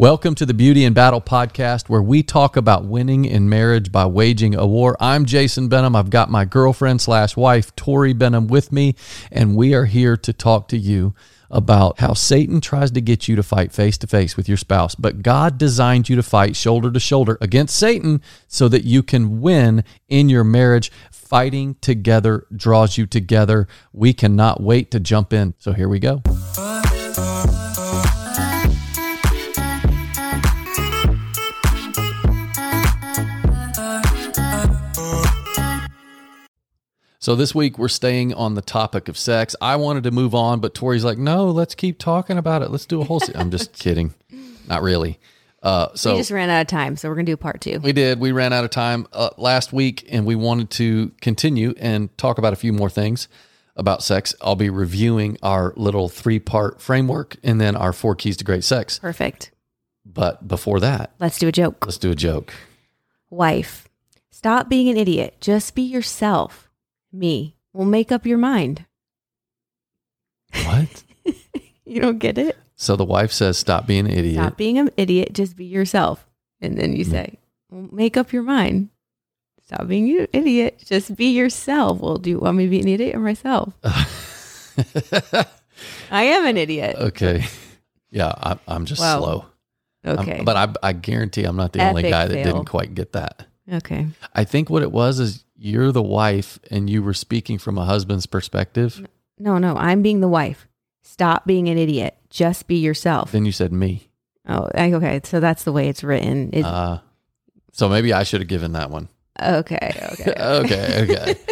Welcome to the Beauty and Battle podcast, where we talk about winning in marriage by waging a war. I'm Jason Benham. I've got my girlfriend slash wife, Tori Benham, with me, and we are here to talk to you about how Satan tries to get you to fight face to face with your spouse, but God designed you to fight shoulder to shoulder against Satan so that you can win in your marriage. Fighting together draws you together. We cannot wait to jump in. So here we go. So this week we're staying on the topic of sex. I wanted to move on, but Tori's like, "No, let's keep talking about it. Let's do a whole." Se-. I'm just kidding, not really. Uh, so we just ran out of time, so we're gonna do part two. We did. We ran out of time uh, last week, and we wanted to continue and talk about a few more things about sex. I'll be reviewing our little three part framework, and then our four keys to great sex. Perfect. But before that, let's do a joke. Let's do a joke. Wife, stop being an idiot. Just be yourself me. Well, make up your mind. What? you don't get it? So the wife says, Stop being an idiot. Stop being an idiot. Just be yourself. And then you mm. say, well, Make up your mind. Stop being an idiot. Just be yourself. Well, do you want me to be an idiot or myself? I am an idiot. Okay. Yeah, I, I'm just slow. Okay. I'm, but I, I guarantee I'm not the Epic only guy that fail. didn't quite get that. Okay. I think what it was is you're the wife and you were speaking from a husband's perspective. No, no, I'm being the wife. Stop being an idiot. Just be yourself. Then you said me. Oh, okay. So that's the way it's written. It, uh, so maybe I should have given that one. Okay. Okay. okay. Okay.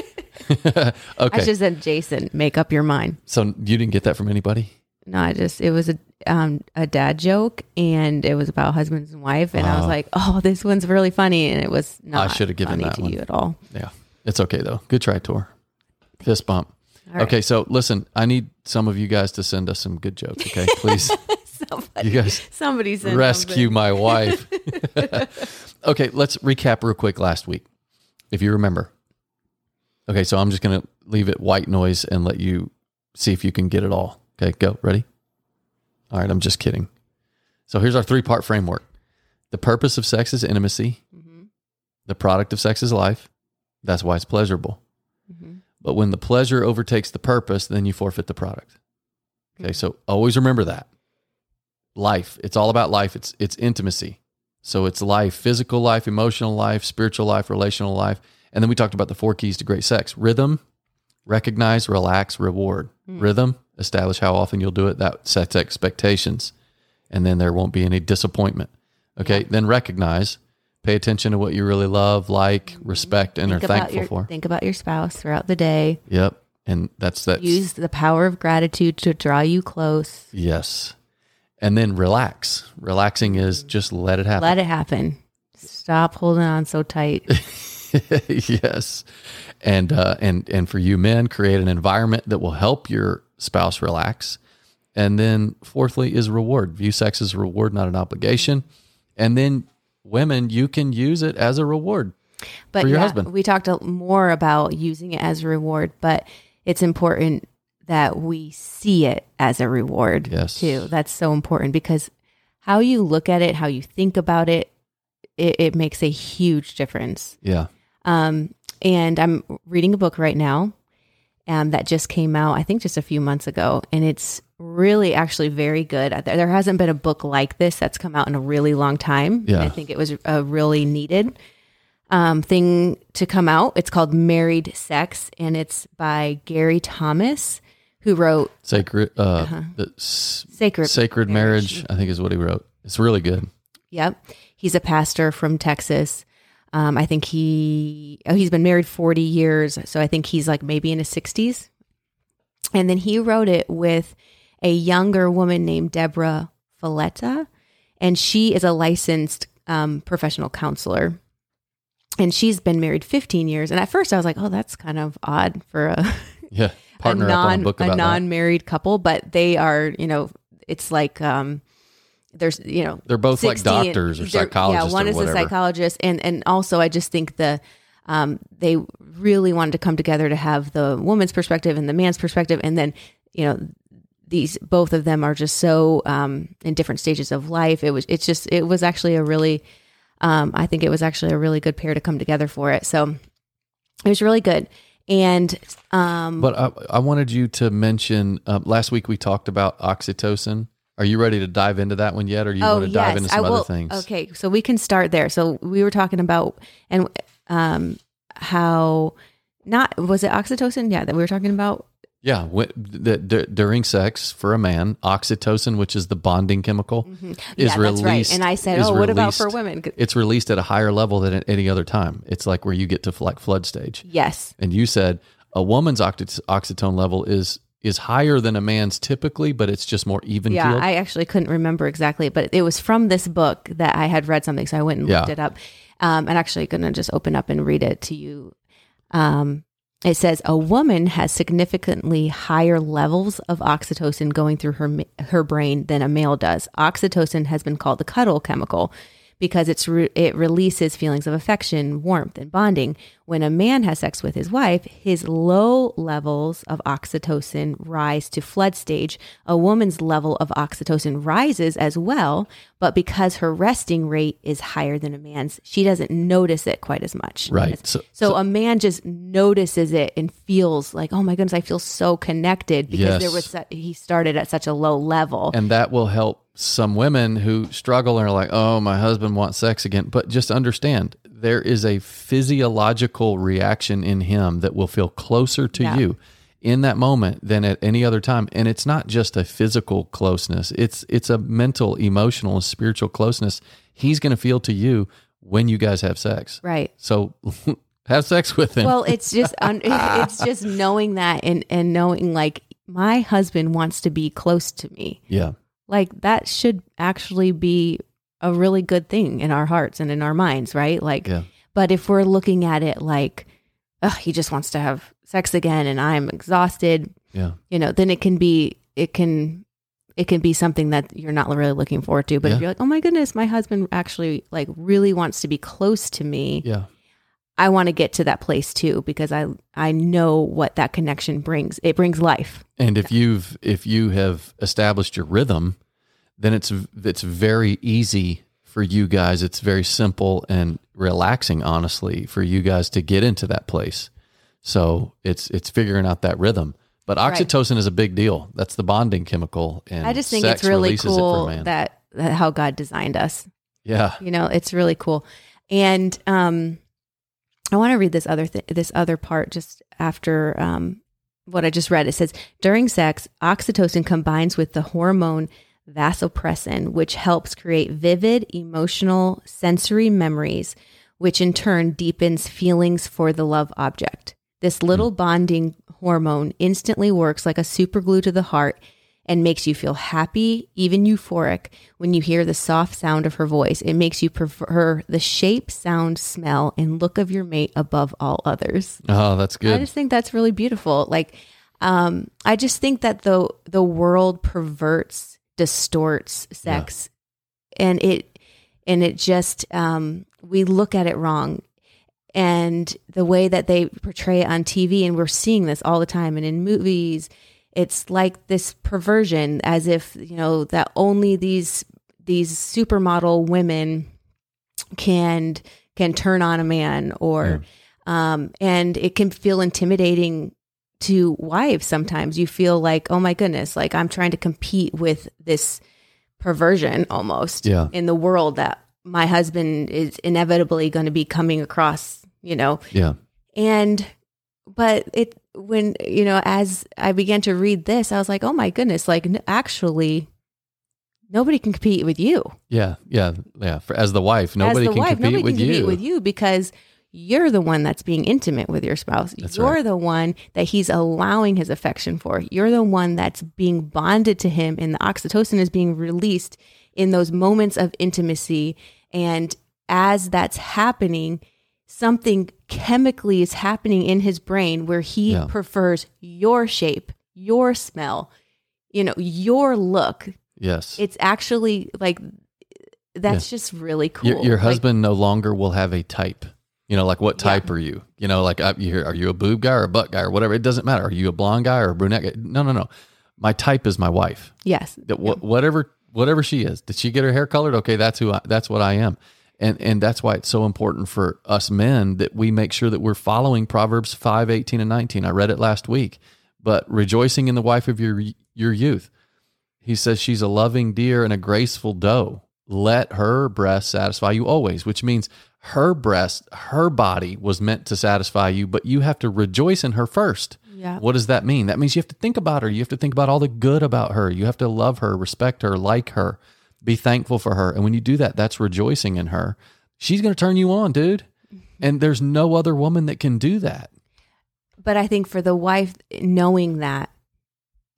okay. I should have said, Jason, make up your mind. So you didn't get that from anybody? No, I just it was a um a dad joke and it was about husbands and wife and I was like, oh, this one's really funny and it was not. I should have given that to one. you at all. Yeah, it's okay though. Good try, Tor. Fist bump. Okay, so listen, I need some of you guys to send us some good jokes. Okay, please. somebody, you guys, somebody rescue something. my wife. okay, let's recap real quick. Last week, if you remember. Okay, so I'm just gonna leave it white noise and let you see if you can get it all. Okay, go. Ready? All right, I'm just kidding. So here's our three part framework the purpose of sex is intimacy, mm-hmm. the product of sex is life. That's why it's pleasurable. Mm-hmm. But when the pleasure overtakes the purpose, then you forfeit the product. Okay, mm-hmm. so always remember that. Life, it's all about life, it's, it's intimacy. So it's life, physical life, emotional life, spiritual life, relational life. And then we talked about the four keys to great sex rhythm, recognize, relax, reward. Mm. Rhythm, establish how often you'll do it. That sets expectations, and then there won't be any disappointment. Okay, then recognize, pay attention to what you really love, like, mm-hmm. respect, and think are thankful your, for. Think about your spouse throughout the day. Yep, and that's that. Use the power of gratitude to draw you close. Yes, and then relax. Relaxing is just let it happen. Let it happen. Stop holding on so tight. yes, and uh, and and for you men, create an environment that will help your spouse relax. And then fourthly is reward. View sex as a reward, not an obligation. And then women, you can use it as a reward but for your yeah, husband. We talked more about using it as a reward, but it's important that we see it as a reward yes. too. That's so important because how you look at it, how you think about it, it, it makes a huge difference. Yeah. Um, and I'm reading a book right now um, that just came out, I think just a few months ago. And it's really actually very good. There hasn't been a book like this that's come out in a really long time. Yeah. I think it was a really needed um, thing to come out. It's called Married Sex, and it's by Gary Thomas, who wrote Sacred uh, uh-huh. Sacred Sacred marriage. marriage. I think is what he wrote. It's really good. Yep, he's a pastor from Texas, um, I think he oh he's been married 40 years, so I think he's like maybe in his 60s. And then he wrote it with a younger woman named Deborah Fileta, and she is a licensed um, professional counselor. And she's been married 15 years. And at first I was like, oh, that's kind of odd for a yeah partner a non, a, a non-married couple, but they are, you know, it's like um, there's you know they're both like doctors or psychologists. Yeah, one is a psychologist, and and also I just think the um, they really wanted to come together to have the woman's perspective and the man's perspective, and then you know these both of them are just so um, in different stages of life. It was it's just it was actually a really um, I think it was actually a really good pair to come together for it. So it was really good. And um, But I, I wanted you to mention uh, last week we talked about oxytocin. Are you ready to dive into that one yet, or you want to dive into some Oh, I will. other things? Okay, so we can start there. So we were talking about and um, how not was it oxytocin? Yeah, that we were talking about. Yeah, wh- the, d- during sex for a man, oxytocin, which is the bonding chemical, is Mm-hmm. yeah, released. that's right. And I said, oh, what about for women?" It's released at a higher level than at any other time. It's like where you get to like flood stage. Yes. And you said a woman's oxy- oxytocin level is is higher than a man's typically, but it's just more even Yeah. I actually couldn't remember exactly, but it was from this book that I had read something, so I went and looked it up. Um, and actually, going to just open up and read it to you. Um, it says a woman has significantly higher levels of oxytocin going through her her brain than a male does. Oxytocin has been called the cuddle chemical because it's re- it releases feelings of affection, warmth, and bonding. When a man has sex with his wife, his low levels of oxytocin rise to flood stage. A woman's level of oxytocin rises as well, but because her resting rate is higher than a man's, she doesn't notice it quite as much. Right. So, So, a man just notices it and feels like, oh my goodness, I feel so connected because there was su- he started at such a low level. and that will help some women who struggle and are like, "Oh, my husband wants sex again." But just understand, there is a physiological reaction in him that will feel closer to Yeah. you in that moment than at any other time. And it's not just a physical closeness; it's it's a mental, emotional, and spiritual closeness. He's going to feel to you when you guys have sex. right. So have sex with him. Well, it's just un- it's just knowing that and and knowing like my husband wants to be close to me. yeah. Like that should actually be a really good thing in our hearts and in our minds, right? Like Yeah. but if we're looking at it like Ugh, he just wants to have sex again and I'm exhausted, Yeah. you know, then it can be it can it can be something that you're not really looking forward to. But if you're like, oh my goodness, my husband actually like really wants to be close to me. Yeah. I want to get to that place too because I I know what that connection brings. It brings life. And if you've if you have established your rhythm, then it's it's very easy for you guys. It's very simple and relaxing, honestly, for you guys to get into that place. So it's it's figuring out that rhythm. But Right. oxytocin is a big deal. That's the bonding chemical, and I just think it's really releases it cool that, that how God designed us. yeah, You know, it's really cool. And um I want to read this other th- this other part just after um what I just read. It says during sex, oxytocin combines with the hormone vasopressin, which helps create vivid emotional sensory memories, which in turn deepens feelings for the love object. This little bonding hormone instantly works like a superglue to the heart and makes you feel happy, even euphoric, when you hear the soft sound of her voice. It makes you prefer the shape, sound, smell, and look of your mate above all others. oh, that's good. I just think that's really beautiful. Like, um, I just think that the the world perverts, distorts sex, and it and it just um, we look at it wrong. And the way that they portray it on TV, and we're seeing this all the time, and in movies, it's like this perversion, as if you know that only these these supermodel women can can turn on a man, or um, and it can feel intimidating to wives sometimes you feel like oh my goodness like i'm trying to compete with this perversion almost Yeah. in the world that my husband is inevitably going to be coming across you know Yeah, and but it when you know as i began to read this i was like oh my goodness like actually nobody can compete with you yeah, yeah, yeah. For, as the wife, nobody as the can wife, compete nobody with can you. compete with you because you're the one that's being intimate with your spouse. That's you're right. the one that he's allowing his affection for. You're the one that's being bonded to him, and the oxytocin is being released in those moments of intimacy. And as that's happening, something chemically is happening in his brain where he Yeah. prefers your shape, your smell, you know, your look. Yes, It's actually like that's just really cool. your, your Like, husband no longer will have a type. You know, like what type are you? You know, like uh, you hear, are you a boob guy or a butt guy or whatever? It doesn't matter. Are you a blonde guy or a brunette guy? No, no, no. my type is my wife. Yes. That wha- whatever whatever she is. Did she get her hair colored? Okay, that's who I, that's what I am. And and that's why it's so important for us men that we make sure that we're following Proverbs 5, 18 and 19. I read it last week. But rejoicing in the wife of your your youth. He says she's a loving deer and a graceful doe. Let her breast satisfy you always, which means her breast, her body was meant to satisfy you, but you have to rejoice in her first. Yeah. What does that mean? That means you have to think about her. You have to think about all the good about her. You have to love her, respect her, like her, be thankful for her. And when you do that, that's rejoicing in her. She's going to turn you on, dude. Mm-hmm. And there's no other woman that can do that. But I think for the wife, knowing that,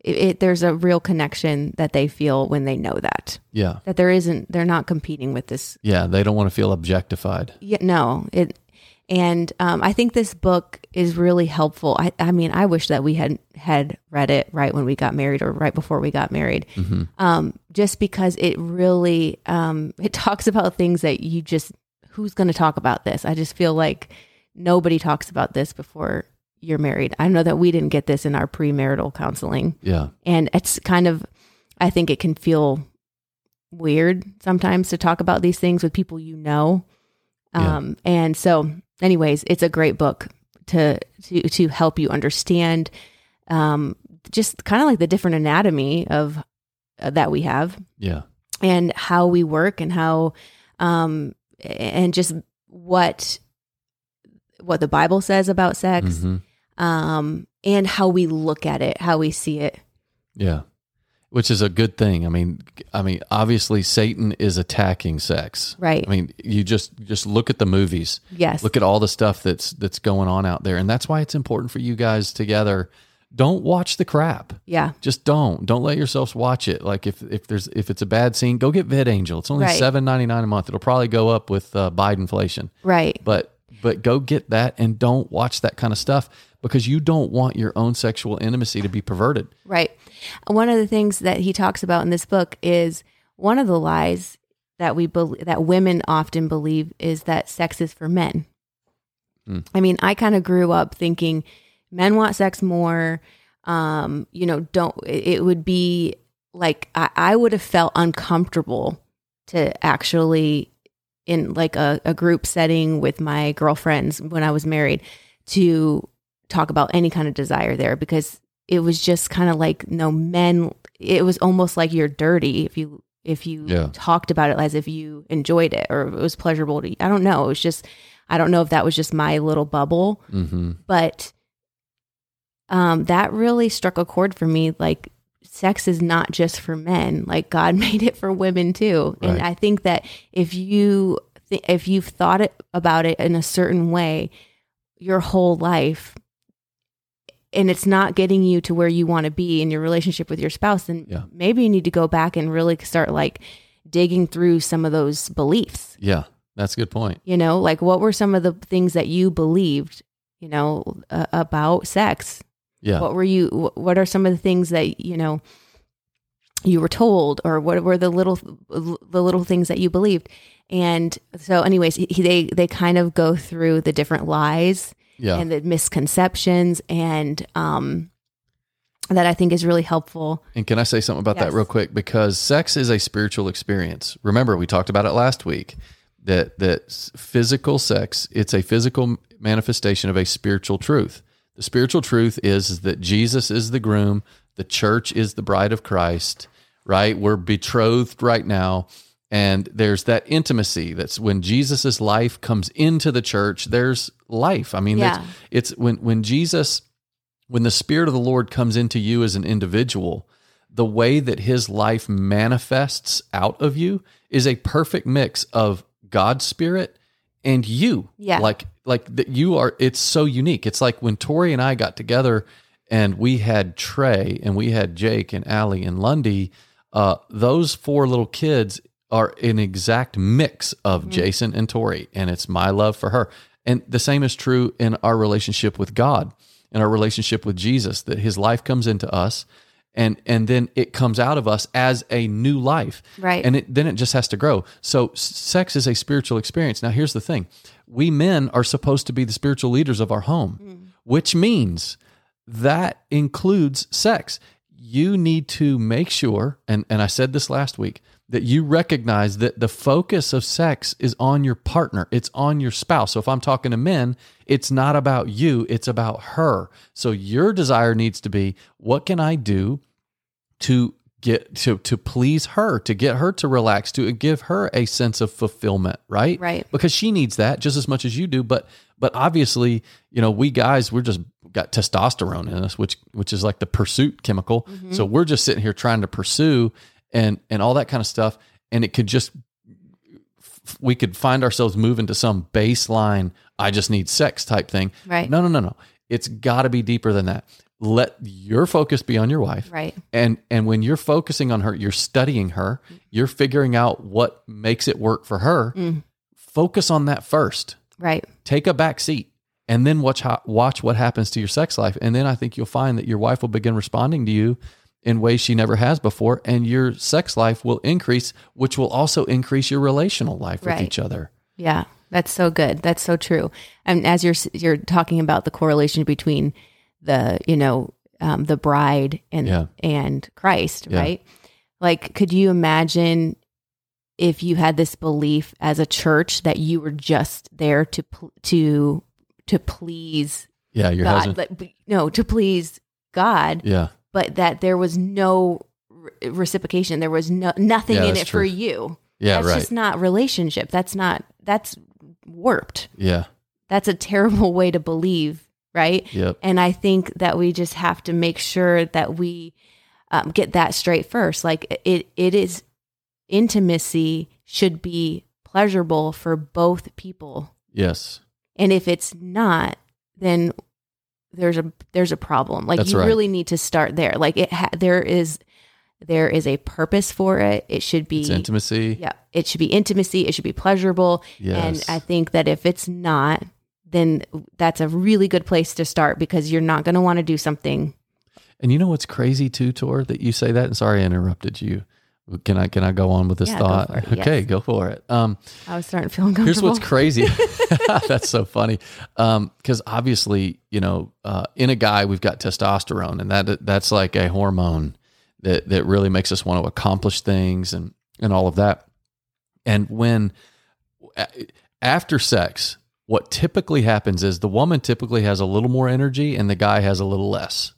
it, it, there's a real connection that they feel when they know that Yeah. that there isn't. They're not competing with this. Yeah. They don't want to feel objectified. Yeah, no. It and um, I think this book is really helpful. I, I mean, I wish that we had had read it right when we got married or right before we got married, hmm um, just because it really um, it talks about things that you just who's going to talk about this. I just feel like nobody talks about this before you're married. I know that we didn't get this in our premarital counseling, Yeah. and it's kind of I think it can feel weird sometimes to talk about these things with people you know. Yeah. Um, and so anyways, it's a great book to to to help you understand um just kind of like the different anatomy of uh, that we have Yeah. and how we work and how um and just what what the bible says about sex hmm um and how we look at it how we see it Yeah. Which is a good thing. I mean, I mean, obviously Satan is attacking sex. right I mean, you just just look at the movies. yes Look at all the stuff that's that's going on out there. And that's why it's important for you guys together. Don't watch the crap. yeah Just don't. Don't let yourselves watch it. Like if if there's if it's a bad scene, go get VidAngel. It's only Right. seven ninety nine a month. It'll probably go up with uh, Biden inflation. right But but go get that and don't watch that kind of stuff because you don't want your own sexual intimacy to be perverted. Right. One of the things that he talks about in this book is one of the lies that we bel that women often believe is that sex is for men. Hmm. I mean, I kind of grew up thinking men want sex more. Um, you know, don't it it would be like I, I would have felt uncomfortable to actually in like a, a group setting with my girlfriends when I was married to talk about any kind of desire there because it was just kind of like no men it was almost like you're dirty if you if you Yeah. talked about it as if you enjoyed it or it was pleasurable to you. I don't know. It was just I don't know if that was just my little bubble, Mm-hmm. but um that really struck a chord for me like sex is not just for men. Like God made it for women too. And I think that if you th- if you've thought it, about it in a certain way your whole life and it's not getting you to where you want to be in your relationship with your spouse then Yeah. maybe you need to go back and really start like digging through some of those beliefs Yeah, that's a good point. you know like what were some of the things that you believed you know uh, about sex Yeah, what were you what are some of the things that you know you were told or what were the little the little things that you believed and so anyways he, they they kind of go through the different lies yeah, and the misconceptions and um that I think is really helpful. And can I say something about that real quick? Because sex is a spiritual experience. Remember, we talked about it last week that that physical sex it's a physical manifestation of a spiritual truth. The spiritual truth is, is that Jesus is the groom, the church is the bride of Christ. Right? We're betrothed right now. And there's that intimacy. That's when Jesus's life comes into the church. There's life. I mean, Yeah. it's, it's when when Jesus when the spirit of the lord comes into you as an individual the way that his life manifests out of you is a perfect mix of god's spirit and you Yeah. like like that you are it's so unique. It's like when tori and i got together and we had trey and we had jake and Allie and lundy uh, those four little kids are an exact mix of jason and tori and it's my love for her. And the same is true in our relationship with god in our relationship with Jesus that his life comes into us and and then it comes out of us as a new life. Right. and it, then it just has to grow. So sex is a spiritual experience. Now here's the thing. We men are supposed to be the spiritual leaders of our home mm. which means that includes sex. You need to make sure, and, and I said this last week, that you recognize that the focus of sex is on your partner, it's on your spouse. So if I'm talking to men, it's not about you, it's about her. So your desire needs to be what can I do to get to to please her to get her to relax to give her a sense of fulfillment right Right. because she needs that just as much as you do but but obviously you know we guys we're just got testosterone in us which which is like the pursuit chemical mm-hmm. so we're just sitting here trying to pursue and and all that kind of stuff and it could just we could find ourselves moving to some baseline i just need sex type thing Right. no no no no it's got to be deeper than that let your focus be on your wife Right. and and when you're focusing on her you're studying her you're figuring out what makes it work for her Mm. focus on that first Right. take a back seat and then watch how, watch what happens to your sex life and then i think you'll find that your wife will begin responding to you in ways she never has before and your sex life will increase which will also increase your relational life Right. with each other Yeah, that's so good. That's so true. And as you're you're talking about the correlation between the you know um, the bride and Yeah. and Christ, Yeah. right? Like, could you imagine if you had this belief as a church that you were just there to to to please yeah your God, husband like, no, to please God, yeah but that there was no re- reciprocation, there was no nothing Yeah, in it for you. yeah that's right just not relationship. That's not that's warped. yeah That's a terrible way to believe, right? yep And I think that we just have to make sure that we um, get that straight first. Like it, it is intimacy should be pleasurable for both people, yes and if it's not, then there's a there's a problem. Like That's you right. really need to start there. Like it, ha- there is there is a purpose for it. It should be it's intimacy yeah, it should be intimacy. It should be pleasurable. yes And I think that if it's not, then that's a really good place to start because you're not going to want to do something. And you know what's crazy too, Tor, that you say that. And sorry, I interrupted you. Can I can I go on with this Yeah, go thought? yes. Okay, go for it. Um, I was starting to feel uncomfortable. here's what's crazy. That's so funny. Because obviously, you know, uh, in a guy we've got testosterone, and that that's like a hormone that that really makes us want to accomplish things and and all of that. And when after sex, what typically happens is the woman typically has a little more energy and the guy has a little less,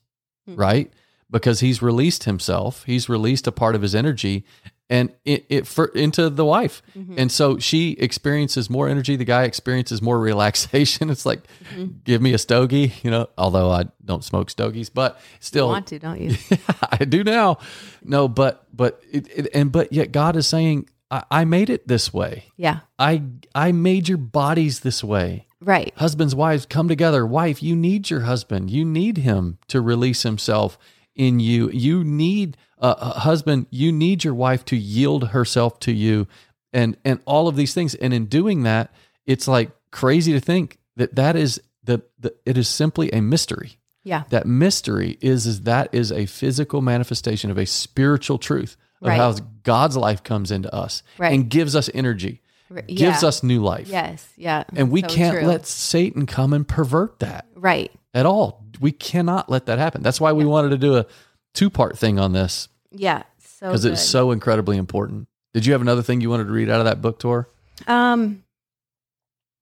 Hmm. right? Because he's released himself, he's released a part of his energy, and it, it for, into the wife, Mhm. and so she experiences more energy. The guy experiences more relaxation. It's like, Mhm. give me a stogie, you know. Although I don't smoke stogies, but you still, want to, don't you? I do now. No, but but it, it, and but yet God is saying, I, I made it this way. Yeah. I I made your bodies this way. Right. Husbands, wives, come together. Wife, you need your husband. You need him to release himself in you. You need uh, a husband. You need your wife to yield herself to you, and and all of these things. And in doing that, it's like crazy to think that that is the, the it is simply a mystery Yeah. that mystery is is that is a physical manifestation of a spiritual truth of Right. how God's life comes into us Right. and gives us energy, Gives yeah. us new life. Yes. Yeah. And we So can't true. let Satan come and pervert that Right. at all. We cannot let that happen. That's why we wanted to do a two-part thing on this Yeah. So because it's so incredibly important. Did you have another thing you wanted to read out of that book Tor? Um,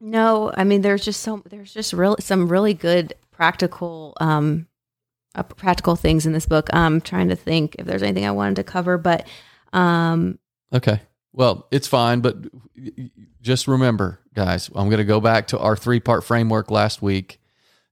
no, I mean, there's just so there's just really some really good practical um uh, practical things in this book. I'm trying to think if there's anything I wanted to cover, but um, Okay. Well, it's fine, but just remember, guys, I'm going to go back to our three part framework last week.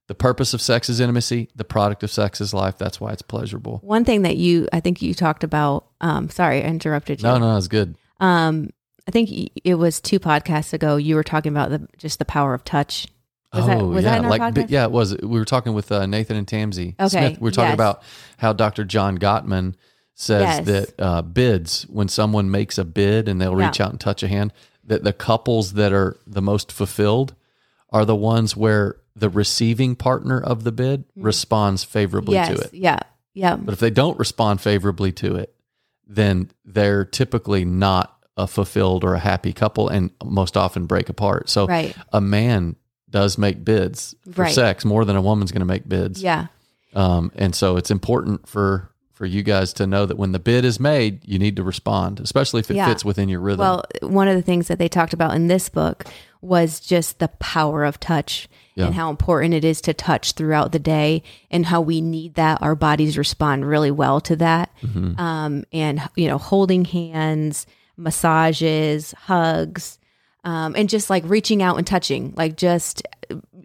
The purpose of sex is intimacy. The product of sex is life. That's why it's pleasurable. one thing that you I think you talked about. Um, sorry, I interrupted you. No, no, it's good. Um, I think it was two podcasts ago. You were talking about the just the power of touch. Was that was Oh, yeah, that like but yeah, it was. We were talking with uh, Nathan and Tamsy Okay, Smith. We were talking yes. about how Dr. John Gottman says Yes. that uh, bids, when someone makes a bid and they'll reach Yeah. out and touch a hand, that the couples that are the most fulfilled are the ones where the receiving partner of the bid responds favorably Mm-hmm. yes, to it. yeah, yeah, But if they don't respond favorably to it, then they're typically not a fulfilled or a happy couple and most often break apart. So right, a man does make bids for Right. sex more than a woman's going to make bids. yeah, Um, and so it's important for for you guys to know that when the bid is made, you need to respond, especially if it Yeah. fits within your rhythm. Well, one of the things that they talked about in this book was just the power of touch Yeah. and how important it is to touch throughout the day and how we need that. Our bodies respond really well to that. Mm-hmm. Um, and, you know, holding hands, massages, hugs, um, and just like reaching out and touching, like just,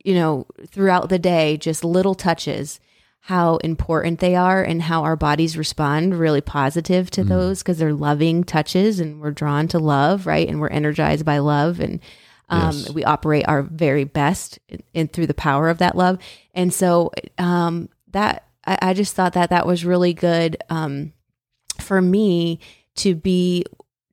you know, throughout the day, just little touches how important they are and how our bodies respond really positive to those because they're loving touches and we're drawn to love, right? And we're energized by love and um, Yes. we operate our very best in, in through the power of that love. And so um, that I, I just thought that that was really good um, for me to be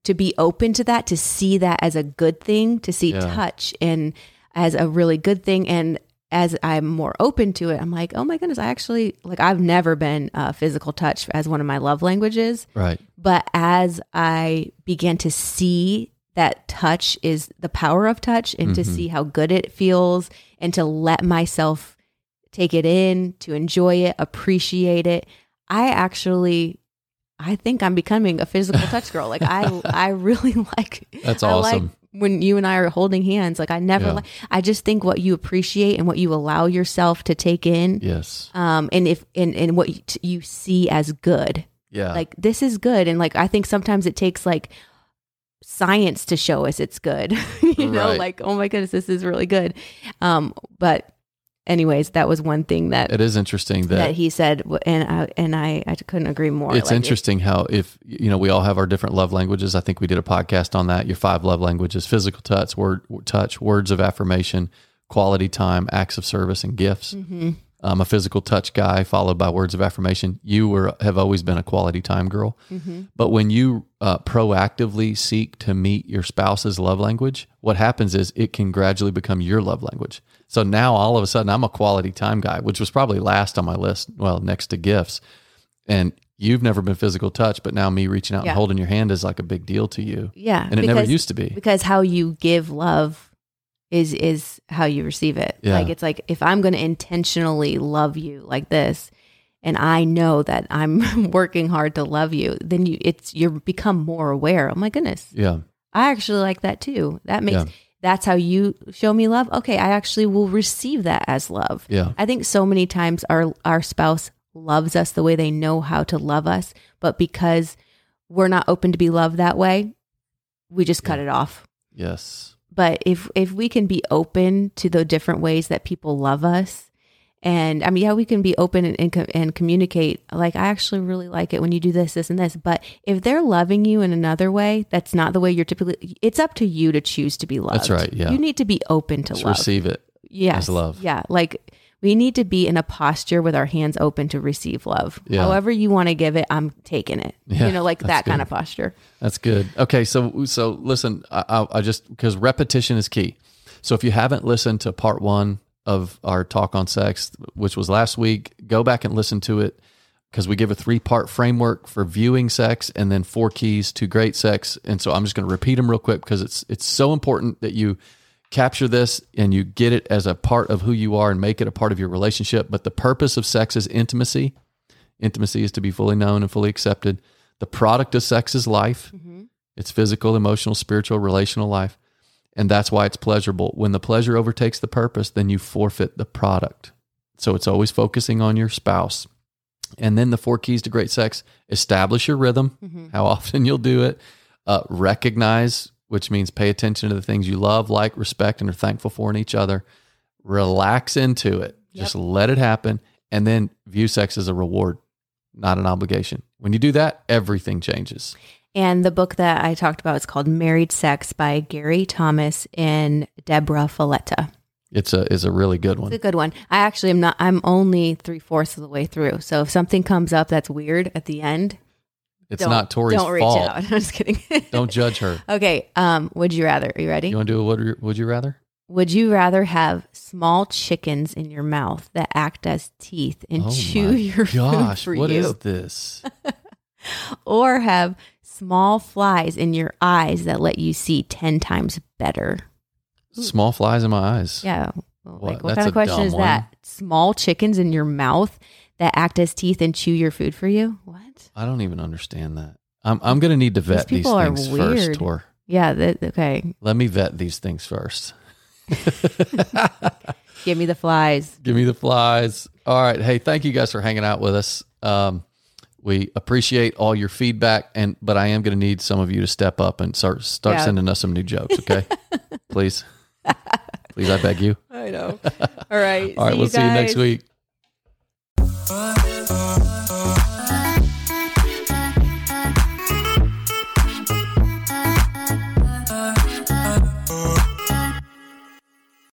to be open to that, to see that as a good thing, to see Yeah. touch and as a really good thing and as I'm more open to it, I'm like, oh my goodness, I actually like I've never been uh, physical touch as one of my love languages, right. but as I began to see that touch is the power of touch and to Mhm. see how good it feels and to let myself take it in, to enjoy it, appreciate it, I actually I think I'm becoming a physical touch girl. Like I I really like That's I like awesome. When you and I are holding hands. Like I never Yeah. like I just think what you appreciate and what you allow yourself to take in yes. um and if and, and what you, you see as good Yeah. like this is good and like i think sometimes it takes like science to show us it's good you know like oh my goodness this is really good um but anyways that was one thing that it is interesting that, that he said and i and i i couldn't agree more it's Like, it- interesting how if you know we all have our different love languages. I think we did a podcast on that. Your five love languages: physical touch, word touch, words of affirmation, quality time, acts of service, and gifts. Mhm. I'm a physical touch guy, followed by words of affirmation. You were have always been a quality time girl, Mhm. but when you uh, proactively seek to meet your spouse's love language, what happens is it can gradually become your love language. So now all of a sudden, I'm a quality time guy, which was probably last on my list. Well, next to gifts, and you've never been physical touch, but now me reaching out Yeah. and holding your hand is like a big deal to you, yeah and it never used to be. because how you give love is is how you receive it. Yeah. Like it's like if I'm going to intentionally love you like this and I know that I'm working hard to love you, then you it's you become more aware. Oh my goodness. Yeah, I actually like that too. That makes Yeah. that's how you show me love. Okay, I actually will receive that as love. yeah, I think so many times our our spouse loves us the way they know how to love us, but because we're not open to be loved that way, we just cut it off. yes, But if if we can be open to the different ways that people love us, and I mean, yeah, we can be open and, and, and communicate. Like, I actually really like it when you do this, this, and this. But if they're loving you in another way, that's not the way you're typically. It's up to you to choose to be loved. That's right, yeah. you need to be open to just love. receive it. yes, as love. Yeah, like we need to be in a posture with our hands open to receive love. Yeah. However you want to give it, I'm taking it. Yeah, you know, like that kind of posture. That's good. Okay, so so listen, I, I, I just because repetition is key. So if you haven't listened to part one of our talk on sex, which was last week, go back and listen to it because we give a three part framework for viewing sex and then four keys to great sex. And so I'm just going to repeat them real quick because it's it's so important that you capture this and you get it as a part of who you are and make it a part of your relationship. But the purpose of sex is intimacy. Intimacy is to be fully known and fully accepted. The product of sex is life. It's physical, emotional, spiritual, relational life. And that's why it's pleasurable. When the pleasure overtakes the purpose, then you forfeit the product. So it's always focusing on your spouse. And then the four keys to great sex establish your rhythm, how often you'll do it, uh, recognize, which means pay attention to the things you love, like, respect, and are thankful for in each other. Relax into it, just let it happen. And then view sex as a reward, not an obligation. When you do that, everything changes. And the book that I talked about is called Married Sex by Gary Thomas and Deborah Fileta. It's a is a really good one. It's a good one. I actually am not, I'm only three fourths of the way through. So if something comes up that's weird at the end, It's don't, not Tori's don't reach fault. out. I'm just kidding. Don't judge her. okay. Um, would you rather? Are you ready? You want to do a would, you- would you rather? Would you rather have small chickens in your mouth that act as teeth and chew Oh my your gosh, food for what you, is this? or have small flies in your eyes that let you see ten times better? Small flies in my eyes. Yeah. Well, What? Like, what That's kind of question is one. that? Small chickens in your mouth that act as teeth and chew your food for you. What? I don't even understand that. I'm I'm gonna need to vet these, are things first. Tor. Yeah. That, okay. Let me vet these things first. Give me the flies. Give me the flies. All right. Hey, thank you guys for hanging out with us. Um, we appreciate all your feedback, and but I am going to need some of you to step up and start start Yeah. sending us some new jokes. Okay, please, please, I beg you. I know. All right. All right, we'll see you next week. Oh.